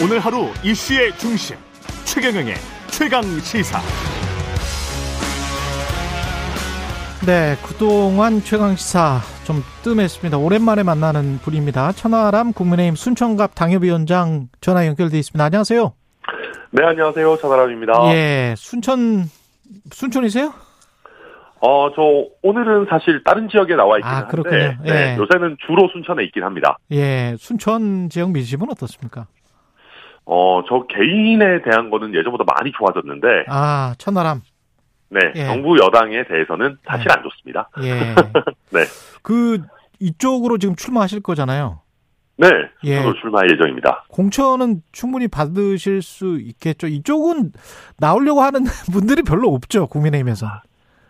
오늘 하루 이슈의 중심 최경영의 최강 시사. 네, 그동안 최강 시사 좀 뜸했습니다. 오랜만에 만나는 분입니다. 천하람 국민의힘 순천갑 당협위원장 전화 연결돼 있습니다. 안녕하세요. 네, 안녕하세요. 천하람입니다. 예, 순천 순천이세요? 어, 저 오늘은 사실 다른 지역에 나와 있긴 아, 한데 그렇군요. 예. 네, 요새는 주로 순천에 있긴 합니다. 예, 순천 지역 민심은 어떻습니까? 어, 저 개인에 대한 거는 예전보다 많이 좋아졌는데 아, 천하람. 네, 예. 정부 여당에 대해서는 사실 네. 안 좋습니다. 예. 네. 그 이쪽으로 지금 출마하실 거잖아요. 네, 예. 저도 출마 예정입니다. 공천은 충분히 받으실 수 있겠죠. 이쪽은 나오려고 하는 분들이 별로 없죠. 국민의힘에서.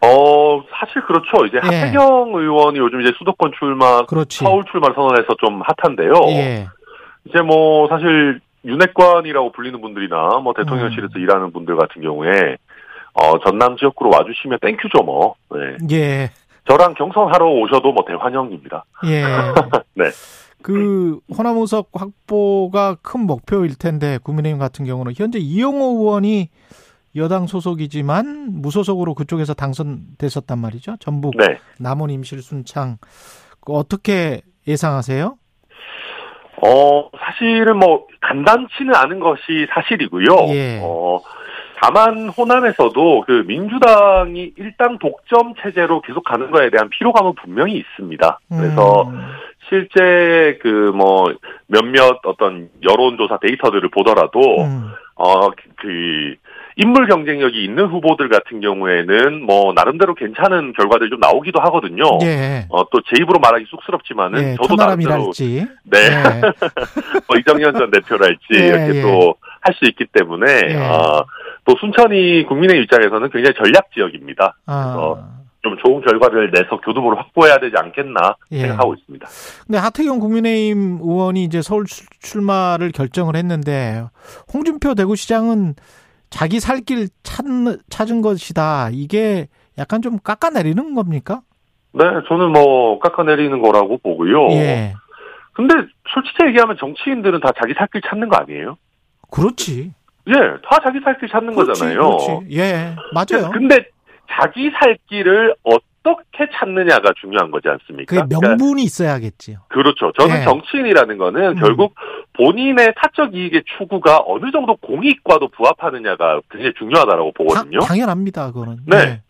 어, 사실 그렇죠. 이제 예. 하태경 의원이 요즘 이제 수도권 출마, 그렇지. 서울 출마 선언해서 좀 핫한데요. 예. 이제 뭐 사실 윤핵관이라고 불리는 분들이나 뭐 대통령실에서 음. 일하는 분들 같은 경우에 어, 전남 지역구로 와주시면 thank you죠 뭐. 네. 예. 저랑 경선하러 오셔도 뭐 대환영입니다. 예. 네. 그 호남 의석 확보가 큰 목표일 텐데 국민의힘 같은 경우는 현재 이용호 의원이 여당 소속이지만 무소속으로 그쪽에서 당선됐었단 말이죠. 전북 네. 남원 임실 순창 그 어떻게 예상하세요? 어, 사실은 뭐 간단치는 않은 것이 사실이고요. 예. 어, 다만 호남에서도 그 민주당이 일당 독점 체제로 계속 가는 거에 대한 피로감은 분명히 있습니다. 그래서 음, 실제 그 뭐 몇몇 어떤 여론조사 데이터들을 보더라도 음, 어, 그, 인물 경쟁력이 있는 후보들 같은 경우에는 뭐, 나름대로 괜찮은 결과들이 좀 나오기도 하거든요. 예. 어, 또 제 입으로 말하기 쑥스럽지만은 예, 저도 나름대로. 네. 예. 뭐 이정현 전 대표랄지 예, 이렇게 예. 또할 수 있기 때문에 예. 어, 또 순천이 국민의 입장에서는 굉장히 전략 지역입니다. 아. 좀 좋은 결과를 내서 교두보를 확보해야 되지 않겠나 예. 생각하고 있습니다. 근데 하태경 국민의힘 의원이 이제 서울 출- 출마를 결정을 했는데 홍준표 대구시장은 자기 살길 찾은 것이다. 이게 약간 좀 깎아내리는 겁니까? 네, 저는 뭐 깎아내리는 거라고 보고요. 예. 근데 솔직히 얘기하면 정치인들은 다 자기 살 길 찾는 거 아니에요? 그렇지. 예, 다 자기 살 길 찾는 그렇지. 거잖아요. 그렇지. 예. 맞아요. 근데 자기 살 길을 어 떻게 찾느냐가 중요한 거지 않습니까? 그 그러니까 명분이 있어야겠지요. 그렇죠. 저는 예. 정치인이라는 거는 음. 결국 본인의 사적 이익의 추구가 어느 정도 공익과도 부합하느냐가 굉장히 중요하다고 보거든요. 당, 당연합니다. 그거는. 네. 예.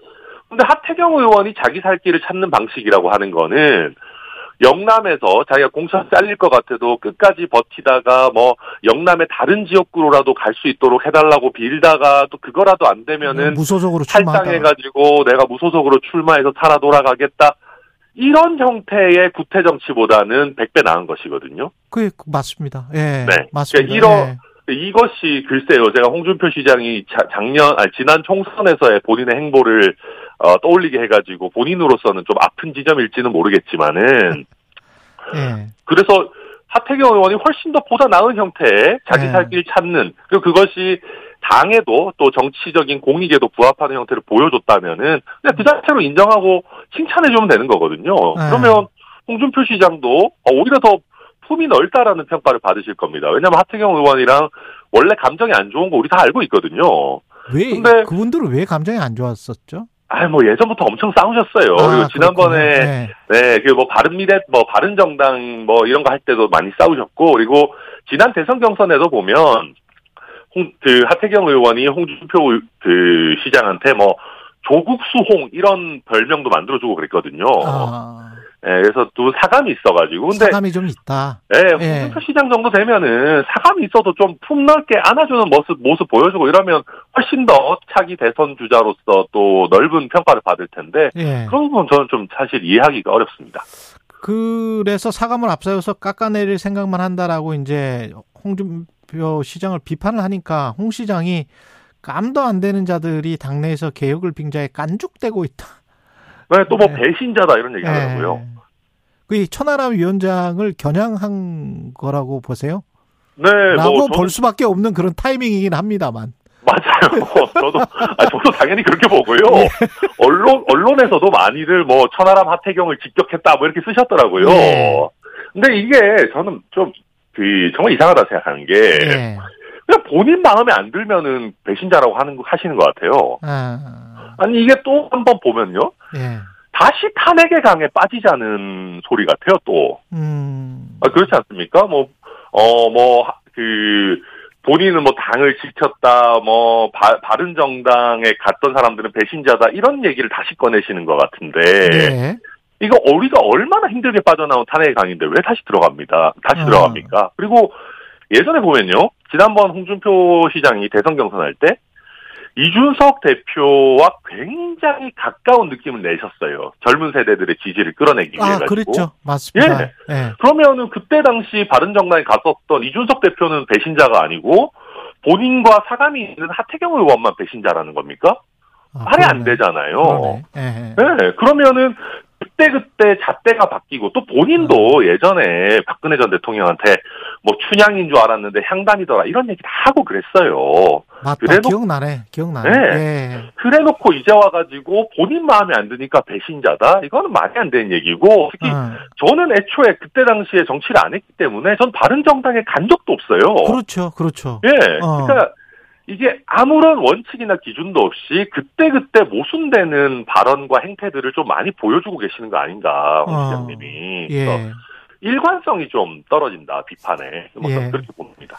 근데 하태경 의원이 자기 살 길을 찾는 방식이라고 하는 거는 영남에서 자기가 공천 잘릴 것 같아도 끝까지 버티다가 뭐 영남의 다른 지역구로라도 갈 수 있도록 해달라고 빌다가 또 그거라도 안 되면은 무소속으로. 탈당해가지고 내가 무소속으로 출마해서 살아 돌아가겠다. 이런 형태의 구태 정치보다는 100배 나은 것이거든요. 그게 맞습니다. 예. 네. 맞습니다. 그러니까 예. 이것이 글쎄요, 제가 홍준표 시장이 자- 작년, 아니, 지난 총선에서의 본인의 행보를 어, 떠올리게 해가지고 본인으로서는 좀 아픈 지점일지는 모르겠지만은 예. 그래서 하태경 의원이 훨씬 더 보다 나은 형태의 자기 네. 살길 찾는 그리고 그것이 당에도 또 정치적인 공익에도 부합하는 형태를 보여줬다면은 그냥 그 자체로 인정하고 칭찬해주면 되는 거거든요. 네. 그러면 홍준표 시장도 어, 오히려 더 품이 넓다라는 평가를 받으실 겁니다. 왜냐하면 하태경 의원이랑 원래 감정이 안 좋은 거 우리 다 알고 있거든요. 왜 근데- 그분들은 왜 감정이 안 좋았었죠? 아, 뭐 예전부터 엄청 싸우셨어요. 아, 그리고 지난번에 그렇군요. 네. 네, 그뭐 바른미래, 뭐 바른정당 뭐 이런 거 할 때도 많이 싸우셨고 그리고 지난 대선 경선에도 보면 홍, 그 하태경 의원이 홍준표 의- 그 시장한테 뭐 조국 수홍 이런 별명도 만들어주고 그랬거든요. 아, 네, 그래서 또 사감이 있어가지고 근데 사감이 좀 있다. 네, 예. 홍준표 시장 정도 되면은 사감이 있어도 좀 품넓게 안아주는 모습 모습 보여주고 이러면 훨씬 더 차기 대선 주자로서 또 넓은 평가를 받을 텐데 예. 그런 부분 저는 좀 사실 이해하기가 어렵습니다. 그래서 사감을 앞세워서 깎아내릴 생각만 한다라고 이제 홍준표 시장을 비판을 하니까 홍 시장이 깜도 안 되는 자들이 당내에서 개혁을 빙자해 깐죽대고 있다. 네, 또뭐 네. 배신자다 이런 얘기 하더라고요. 예. 그 천하람 위원장을 겨냥한 거라고 보세요? 네, 라고 뭐볼 저도 수밖에 없는 그런 타이밍이긴 합니다만. 맞아요. 저도 아, 저도 당연히 그렇게 보고요. 예. 언론 언론에서도 많이들 뭐 천하람 하태경을 직격했다 뭐 이렇게 쓰셨더라고요. 네. 근데 이게 저는 좀 그 정말 이상하다 생각하는 게 예. 그냥 본인 마음에 안 들면은 배신자라고 하는 거 하시는 것 같아요. 아, 아니 이게 또 한 번 보면요. 예. 다시 탄핵의 강에 빠지자는 소리 같아요, 또. 음. 아, 그렇지 않습니까? 뭐, 어, 뭐, 하- 그, 본인은 뭐 당을 지켰다, 뭐, 바, 바른 정당에 갔던 사람들은 배신자다, 이런 얘기를 다시 꺼내시는 것 같은데, 예. 이거 우리가 얼마나 힘들게 빠져나온 탄핵의 강인데 왜 다시 들어갑니다. 다시 어. 들어갑니까? 그리고 예전에 보면요. 지난번 홍준표 시장이 대선 경선할 때 이준석 대표와 굉장히 가까운 느낌을 내셨어요. 젊은 세대들의 지지를 끌어내기 위해 아, 가지고. 그랬죠. 맞습니다. 예. 예. 그러면은 그때 당시 바른정당에 갔었던 이준석 대표는 배신자가 아니고 본인과 사감이 있는 하태경 의원만 배신자라는 겁니까? 아, 말이 안. 되잖아요. 그러네. 예. 네, 그러면은 그때 그때 잣대가 바뀌고 또 본인도 예전에 박근혜 전 대통령한테 뭐 춘향인 줄 알았는데 향단이더라 이런 얘기 다 하고 그랬어요. 맞다. 그래도- 기억나네. 기억나네. 네. 예. 그래 놓고 이제 와가지고 본인 마음에 안 드니까 배신자다? 이거는 말이 안 되는 얘기고 특히 어. 저는 애초에 그때 당시에 정치를 안 했기 때문에 전 바른 정당에 간 적도 없어요. 그렇죠. 그렇죠. 예, 어. 그러니까 이게 아무런 원칙이나 기준도 없이 그때그때 모순되는 발언과 행태들을 좀 많이 보여주고 계시는 거 아닌가, 홍 어. 시장님이. 예. 일관성이 좀 떨어진다, 비판에. 뭐 예. 그렇게 봅니다.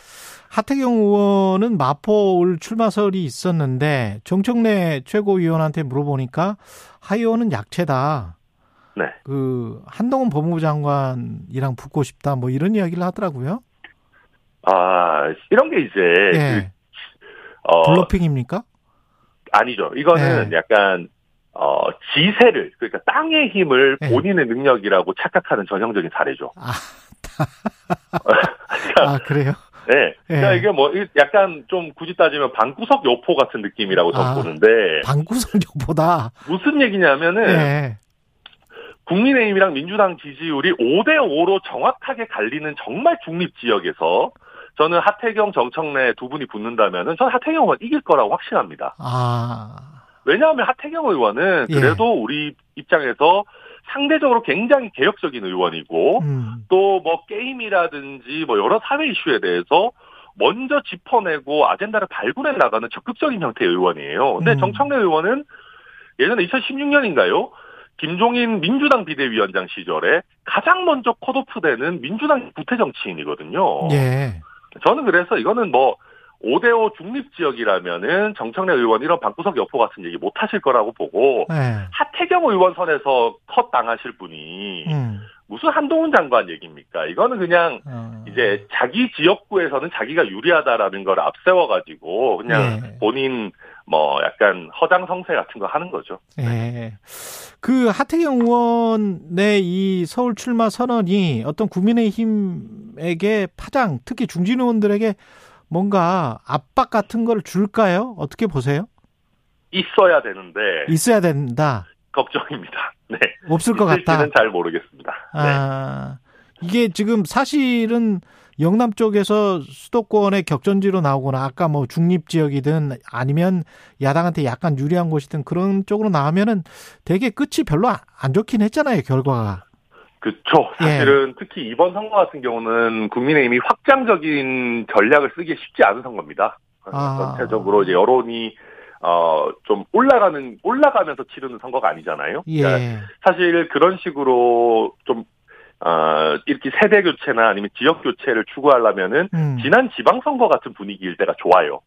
하태경 의원은 마포올 출마설이 있었는데 정청래 최고위원한테 물어보니까 하 의원은 약체다. 네. 그 한동훈 법무부 장관이랑 붙고 싶다. 뭐 이런 이야기를 하더라고요. 아, 이런 게 이제, 예. 그, 어, 블러핑입니까? 아니죠. 이거는 예. 약간, 어, 지세를, 그러니까 땅의 힘을 예. 본인의 능력이라고 착각하는 전형적인 사례죠. 아, 아 그래요? 네. 그러니까 예. 이게 뭐, 이- 약간 좀 굳이 따지면 방구석 여포 같은 느낌이라고 저는 아. 보는데, 방구석 여보다. 무슨 얘기냐면은, 예. 국민의힘이랑 민주당 지지율이 5대 5로 정확하게 갈리는 정말 중립 지역에서 저는 하태경, 정청래 두 분이 붙는다면은 저는 하태경 의원 이길 거라고 확신합니다. 아, 왜냐하면 하태경 의원은 예. 그래도 우리 입장에서 상대적으로 굉장히 개혁적인 의원이고 음, 또뭐 게임이라든지 뭐 여러 사회 이슈에 대해서 먼저 짚어내고 아젠다를 발굴해 나가는 적극적인 형태의 의원이에요. 근데 음. 정청래 의원은 예전에 2016년인가요? 김종인 민주당 비대위원장 시절에 가장 먼저 컷오프되는 민주당 구태 정치인이거든요. 예. 저는 그래서 이거는 뭐 5대5 중립 지역이라면은 정청래 의원 이런 방구석 여포 같은 얘기 못 하실 거라고 보고 예. 하태경 의원 선에서 컷 당하실 분이 음, 무슨 한동훈 장관 얘기입니까? 이거는 그냥 어. 이제 자기 지역구에서는 자기가 유리하다라는 걸 앞세워 가지고 그냥 예. 본인 뭐 약간 허장성세 같은 거 하는 거죠. 예. 그 하태경 의원의 이 서울 출마 선언이 어떤 국민의힘에게 파장, 특히 중진 의원들에게 뭔가 압박 같은 걸 줄까요? 어떻게 보세요? 있어야 되는데 있어야 된다. 걱정입니다. 네. 없을 것 같다. 잘 모르겠습니다. 네. 아, 이게 지금 사실은 영남 쪽에서 수도권의 격전지로 나오거나 아까 뭐 중립 지역이든 아니면 야당한테 약간 유리한 곳이든 그런 쪽으로 나오면은 되게 끝이 별로 안- 안 좋긴 했잖아요, 결과가. 그쵸. 예. 사실은 특히 이번 선거 같은 경우는 국민의힘이 확장적인 전략을 쓰기 쉽지 않은 선거입니다. 아. 전체적으로 이제 여론이 어, 좀 올라가는, 올라가면서 치르는 선거가 아니잖아요. 그러니까 예. 사실 그런 식으로 좀, 어, 이렇게 세대 교체나 아니면 지역 교체를 추구하려면은 음, 지난 지방선거 같은 분위기일 때가 좋아요.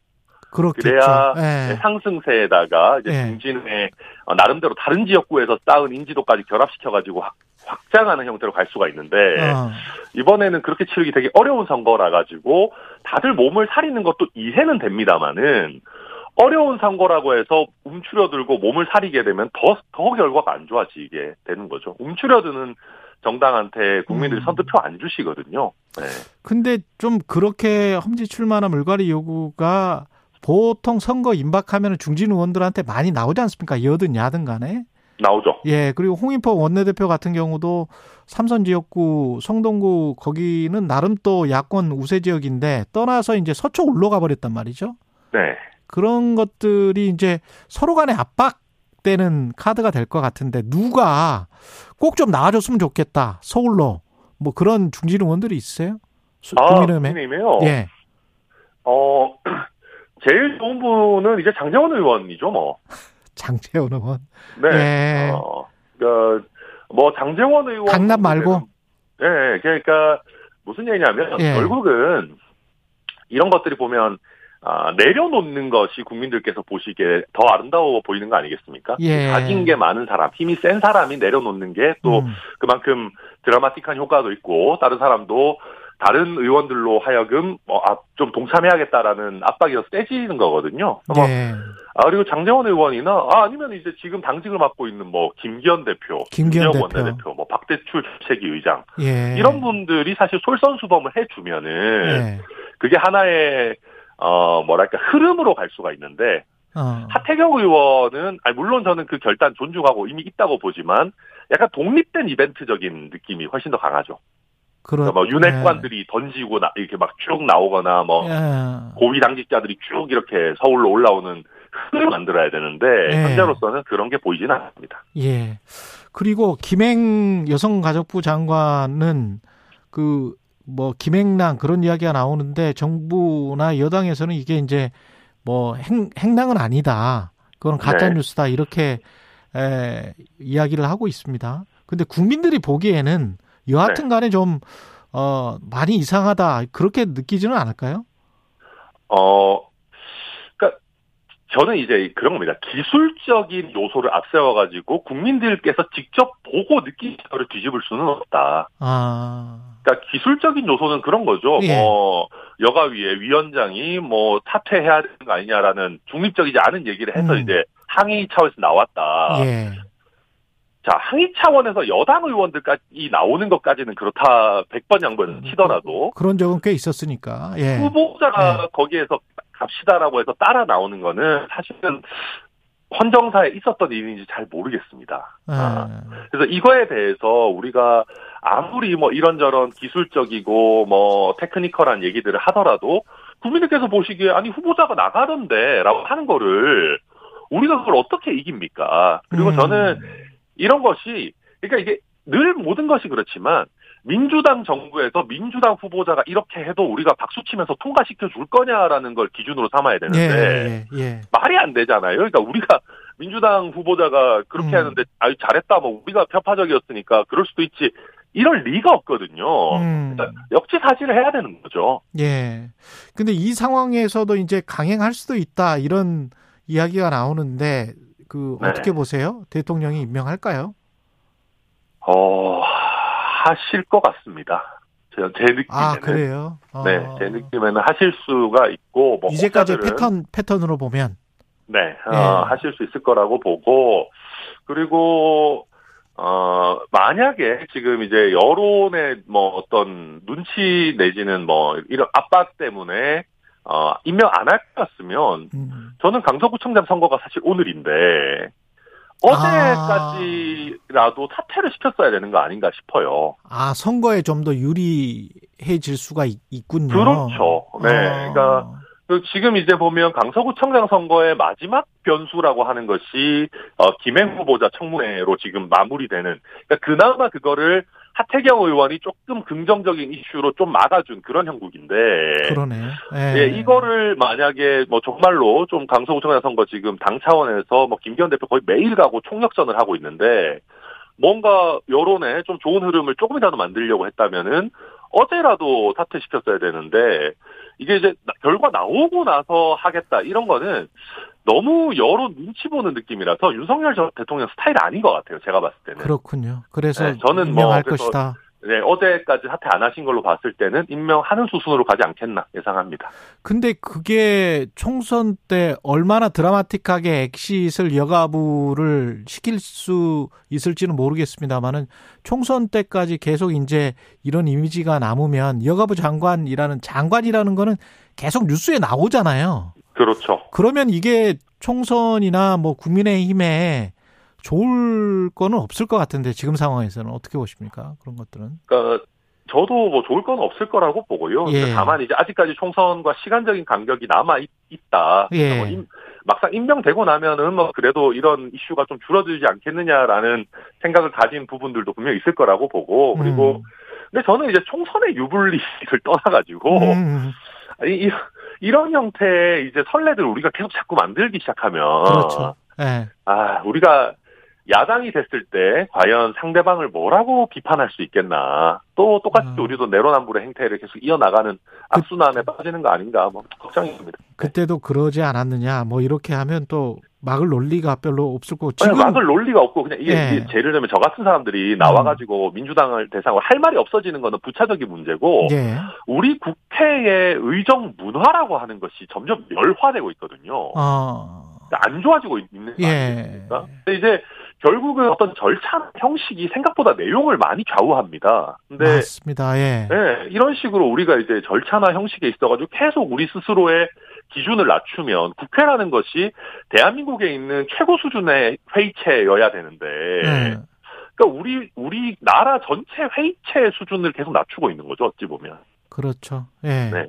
그렇겠죠. 그래야 예. 상승세에다가 이제 예. 중진의 어, 나름대로 다른 지역구에서 쌓은 인지도까지 결합시켜가지고 확, 확장하는 형태로 갈 수가 있는데 어, 이번에는 그렇게 치르기 되게 어려운 선거라 가지고 다들 몸을 사리는 것도 이해는 됩니다만은 어려운 선거라고 해서 움츠려들고 몸을 사리게 되면 더, 더 결과가 안 좋아지게 되는 거죠. 움츠려드는 정당한테 국민들이 음. 선투표 안 주시거든요. 네. 근데 좀 그렇게 험지 출마나 물갈이 요구가 보통 선거 임박하면 중진 의원들한테 많이 나오지 않습니까? 여든 야든 간에. 나오죠. 예, 그리고 홍인포 원내대표 같은 경우도 삼선 지역구 성동구 거기는 나름 또 야권 우세 지역인데 떠나서 이제 서초 올라가 버렸단 말이죠. 네. 그런 것들이 이제 서로 간에 압박되는 카드가 될 것 같은데 누가 꼭 좀 나와줬으면 좋겠다. 서울로 뭐 그런 중진 의원들이 있어요? 아, 국민의힘에. 국민의힘이요? 예. 어, 제일 좋은 분은 이제 장재원 의원이죠, 뭐. 장재원 의원. 네. 예. 어, 그, 뭐, 장재원 의원. 강남 말고? 예, 예. 그러니까, 무슨 얘기냐면, 예. 결국은, 이런 것들이 보면, 아, 내려놓는 것이 국민들께서 보시기에 더 아름다워 보이는 거 아니겠습니까? 예. 가진 게 많은 사람, 힘이 센 사람이 내려놓는 게또 음. 그만큼 드라마틱한 효과도 있고, 다른 사람도 다른 의원들로 하여금 뭐, 아, 좀 동참해야겠다라는 압박이 더 세지는 거거든요. 뭐, 예. 아, 그리고 장재원 의원이나, 아, 아니면 이제 지금 당직을 맡고 있는 뭐, 김기현 대표, 김기현 대표. 원내대표, 뭐, 박대출 주책위 의장, 예. 이런 분들이 사실 솔선수범을 해주면은, 예. 그게 하나의, 어, 뭐랄까, 흐름으로 갈 수가 있는데, 어. 하태경 의원은, 아니, 물론 저는 그 결단 존중하고 이미 있다고 보지만, 약간 독립된 이벤트적인 느낌이 훨씬 더 강하죠. 그러니까 뭐, 윤핵관들이 던지고, 나, 이렇게 막 쭉 나오거나, 뭐, 예. 고위 당직자들이 쭉 이렇게 서울로 올라오는 흐름을 만들어야 되는데 네. 현재로서는 그런 게 보이지는 않습니다. 예. 그리고 김행 여성가족부 장관은 그 뭐 김행랑 그런 이야기가 나오는데 정부나 여당에서는 이게 이제 뭐 행, 행랑은 아니다. 그건 가짜 네. 뉴스다 이렇게 에, 이야기를 하고 있습니다. 근데 국민들이 보기에는 여하튼 간에 좀 어, 많이 이상하다. 그렇게 느끼지는 않을까요? 어, 그러니까 저는 이제 그런 겁니다. 기술적인 요소를 앞세워가지고 국민들께서 직접 보고 느끼는 거를 뒤집을 수는 없다. 아. 그러니까 기술적인 요소는 그런 거죠. 예. 뭐 여가위의 위원장이 뭐 사퇴해야 되는 거 아니냐라는 중립적이지 않은 얘기를 해서 음. 이제 항의 차원에서 나왔다. 예. 자, 항의 차원에서 여당 의원들까지 나오는 것까지는 그렇다 100번 양보해서 치더라도 그런 적은 꽤 있었으니까. 예. 후보자가 네. 거기에서 갑시다라고 해서 따라 나오는 거는 사실은 헌정사에 있었던 일인지 잘 모르겠습니다. 아, 예. 그래서 이거에 대해서 우리가 아무리 뭐 이런저런 기술적이고 뭐 테크니컬한 얘기들을 하더라도 국민들께서 보시기에 아니 후보자가 나가던데라고 하는 거를 우리가 그걸 어떻게 이깁니까? 그리고 음. 저는 이런 것이 그러니까 이게 늘 모든 것이 그렇지만 민주당 정부에서 민주당 후보자가 이렇게 해도 우리가 박수 치면서 통과시켜 줄 거냐라는 걸 기준으로 삼아야 되는데 예, 예, 예. 말이 안 되잖아요. 그러니까 우리가 민주당 후보자가 그렇게 음. 하는데 아유 잘했다 뭐 우리가 편파적이었으니까 그럴 수도 있지 이럴 리가 없거든요. 음. 그러니까 역지사지를 해야 되는 거죠. 예. 근데 이 상황에서도 이제 강행할 수도 있다 이런 이야기가 나오는데 그 네. 어떻게 보세요? 대통령이 임명할까요? 어 하실 것 같습니다. 제, 제 느낌에는 아 그래요? 어. 네, 제 느낌에는 하실 수가 있고 뭐 이제까지 패턴 패턴으로 보면 네, 어, 예. 하실 수 있을 거라고 보고, 그리고, 어, 만약에 지금 이제 여론의 뭐 어떤 눈치 내지는 뭐 이런 압박 때문에, 어, 임명 안할 거였으면, 음. 저는 강서구청장 선거가 사실 오늘인데, 어제까지라도 사퇴를 시켰어야 되는 거 아닌가 싶어요. 아 선거에 좀 더 유리해질 수가 있, 군요 그렇죠. 네, 그러니까 그 지금 이제 보면 강서구청장 선거의 마지막 변수라고 하는 것이 어, 김행 후보자 청문회로 지금 마무리되는 그러니까 그나마 그거를 하태경 의원이 조금 긍정적인 이슈로 좀 막아준 그런 형국인데 그러네. 예. 예, 이거를 만약에 뭐 정말로 좀 강서구청장 선거 지금 당 차원에서 뭐 김기현 대표 거의 매일 가고 총력전을 하고 있는데 뭔가 여론에 좀 좋은 흐름을 조금이라도 만들려고 했다면은 어제라도 사퇴시켰어야 되는데 이게 이제 나- 결과 나오고 나서 하겠다 이런 거는 너무 여론 눈치 보는 느낌이라서 윤석열 전 대통령 스타일이 아닌 것 같아요. 제가 봤을 때는. 그렇군요. 그래서 네, 저는 뭐 임명할 그래서 것이다. 네, 어제까지 사퇴 안 하신 걸로 봤을 때는 임명하는 수순으로 가지 않겠나 예상합니다. 근데 그게 총선 때 얼마나 드라마틱하게 exit를 여가부를 시킬 수 있을지는 모르겠습니다만은 총선 때까지 계속 이제 이런 이미지가 남으면 여가부 장관이라는 장관이라는 거는 계속 뉴스에 나오잖아요. 그렇죠. 그러면 이게 총선이나 뭐 국민의힘에 좋을 거는 없을 것 같은데 지금 상황에서는 어떻게 보십니까? 그런 것들은. 그러니까 저도 뭐 좋을 건 없을 거라고 보고요. 예. 근데 다만 이제 아직까지 총선과 시간적인 간격이 남아 있, 다 예. 뭐 임- 막상 임명되고 나면은 뭐 그래도 이런 이슈가 좀 줄어들지 않겠느냐라는 생각을 가진 부분들도 분명히 있을 거라고 보고 그리고 음. 근데 저는 이제 총선의 유불리를 떠나가지고 음, 이, 이- 이런 형태의 이제 선례들 우리가 계속 자꾸 만들기 시작하면 그렇죠. 예. 아 우리가 야당이 됐을 때 과연 상대방을 뭐라고 비판할 수 있겠나 또 똑같이 음. 우리도 내로남불의 행태를 계속 이어나가는 악순환에 빠지는 거 아닌가 뭐 걱정이 듭니다. 그때도 그러지 않았느냐. 뭐 이렇게 하면 또 막을 논리가 별로 없을 거고 지금 막을 논리가 없고 그냥 이게, 예. 이게 예를 들면 저 같은 사람들이 나와가지고 민주당을 대상으로 할 말이 없어지는 거는 부차적인 문제고 예. 우리 국회의 의정 문화라고 하는 것이 점점 열화되고 있거든요. 어. 안 좋아지고 있는 거 예. 아닙니까? 근데 이제 결국은 어떤 절차 형식이 생각보다 내용을 많이 좌우합니다. 근데 맞습니다. 예. 네, 이런 식으로 우리가 이제 절차나 형식에 있어가지고 계속 우리 스스로의 기준을 낮추면 국회라는 것이 대한민국에 있는 최고 수준의 회의체여야 되는데, 예. 그러니까 우리 우리 나라 전체 회의체 수준을 계속 낮추고 있는 거죠 어찌 보면. 그렇죠. 예. 네.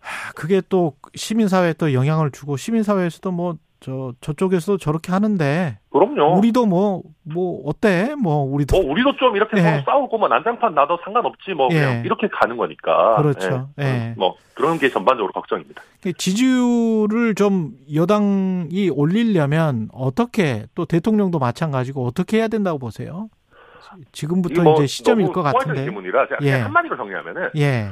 하, 그게 또 시민사회에 또 영향을 주고 시민사회에서도 뭐 저 저쪽에서도 저렇게 하는데 그럼요. 우리도 뭐뭐 어때? 뭐 우리도 뭐 우리도 좀 이렇게 예. 서로 싸우고 뭐 난장판 나도 상관없지 뭐 그냥 예. 이렇게 가는 거니까. 그렇죠. 예. 예. 뭐 그런 게 전반적으로 걱정입니다. 지지율을 좀 여당이 올리려면 어떻게 또 대통령도 마찬가지고 어떻게 해야 된다고 보세요? 지금부터 뭐 이제 시점일 것 같은데. 질문이라 제가 예. 한마디로 정리하면은 예.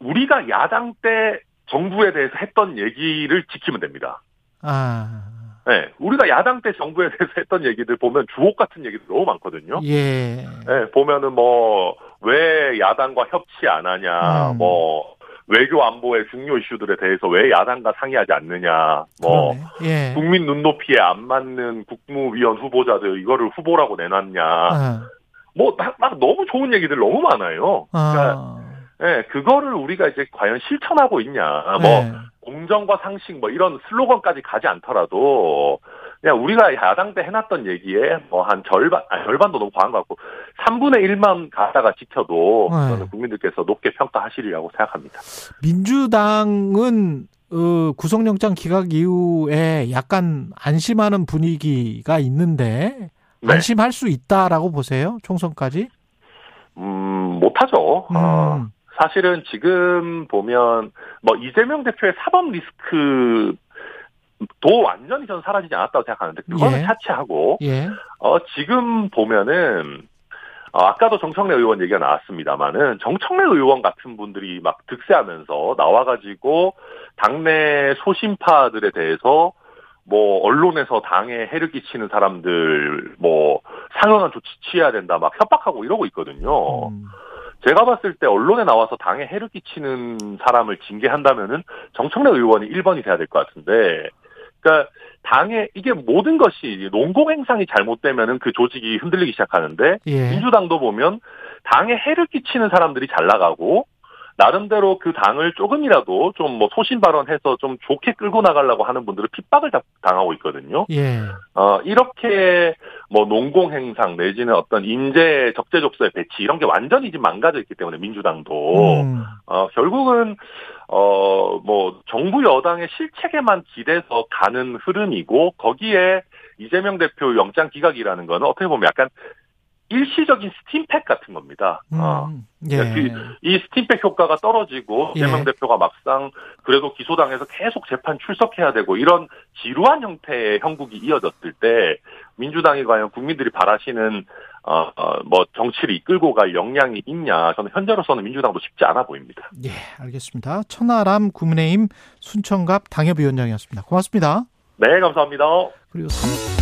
우리가 야당 때 정부에 대해서 했던 얘기를 지키면 됩니다. 아. 네, 우리가 야당 때 정부에 대해서 했던 얘기들 보면 주옥 같은 얘기들 너무 많거든요. 예. 네, 보면은 뭐 왜 야당과 협치 안 하냐, 음. 뭐 외교 안보의 중요 이슈들에 대해서 왜 야당과 상의하지 않느냐, 뭐. 예. 국민 눈높이에 안 맞는 국무위원 후보자들 이거를 후보라고 내놨냐, 아. 뭐막 너무 좋은 얘기들 너무 많아요. 그러니까 아. 예, 그거를 우리가 이제 과연 실천하고 있냐, 뭐 예. 공정과 상식 뭐 이런 슬로건까지 가지 않더라도 그냥 우리가 야당 때 해놨던 얘기에 뭐 한 절반, 아니 절반도 너무 과한 것 같고 3분의 1만 가다가 지켜도 네. 저는 국민들께서 높게 평가하시리라고 생각합니다. 민주당은 어, 구속영장 기각 이후에 약간 안심하는 분위기가 있는데 네. 안심할 수 있다라고 보세요? 총선까지? 음, 못하죠. 어, 음. 사실은 지금 보면 뭐 이재명 대표의 사법 리스크 도 완전히 저는 사라지지 않았다고 생각하는데 그거는 예. 차치하고 예. 어, 지금 보면은, 어, 아까도 정청래 의원 얘기가 나왔습니다만은, 정청래 의원 같은 분들이 막 득세하면서 나와가지고, 당내 소심파들에 대해서, 뭐, 언론에서 당에 해를 끼치는 사람들, 뭐, 상응한 조치 취해야 된다, 막 협박하고 이러고 있거든요. 음. 제가 봤을 때 언론에 나와서 당에 해를 끼치는 사람을 징계한다면은 정청래 의원이 1번이 돼야 될 것 같은데, 그러니까 당에 이게 모든 것이 농공 행상이 잘못되면은 그 조직이 흔들리기 시작하는데 예. 민주당도 보면 당에 해를 끼치는 사람들이 잘 나가고 나름대로 그 당을 조금이라도 좀 뭐 소신 발언해서 좀 좋게 끌고 나가려고 하는 분들은 핍박을 다- 당하고 있거든요. 예. 어, 이렇게 뭐 농공 행상 내지는 어떤 인재 적재적소의 배치 이런 게 완전히 지금 망가져 있기 때문에 민주당도 음. 어, 결국은 어, 뭐 정부 여당의 실책에만 기대서 가는 흐름이고 거기에 이재명 대표 영장 기각이라는 거는 어떻게 보면 약간 일시적인 스팀팩 같은 겁니다. 어. 음. 예. 이 스팀팩 효과가 떨어지고 예. 이재명 대표가 막상 그래도 기소당해서 계속 재판 출석해야 되고 이런 지루한 형태의 형국이 이어졌을 때 민주당이 과연 국민들이 바라시는 어, 어, 뭐 정치를 이끌고 갈 역량이 있냐 저는 현재로서는 민주당도 쉽지 않아 보입니다. 예, 알겠습니다. 천하람 국민의힘 순천갑 당협위원장이었습니다. 고맙습니다. 네 감사합니다. 그리고 삼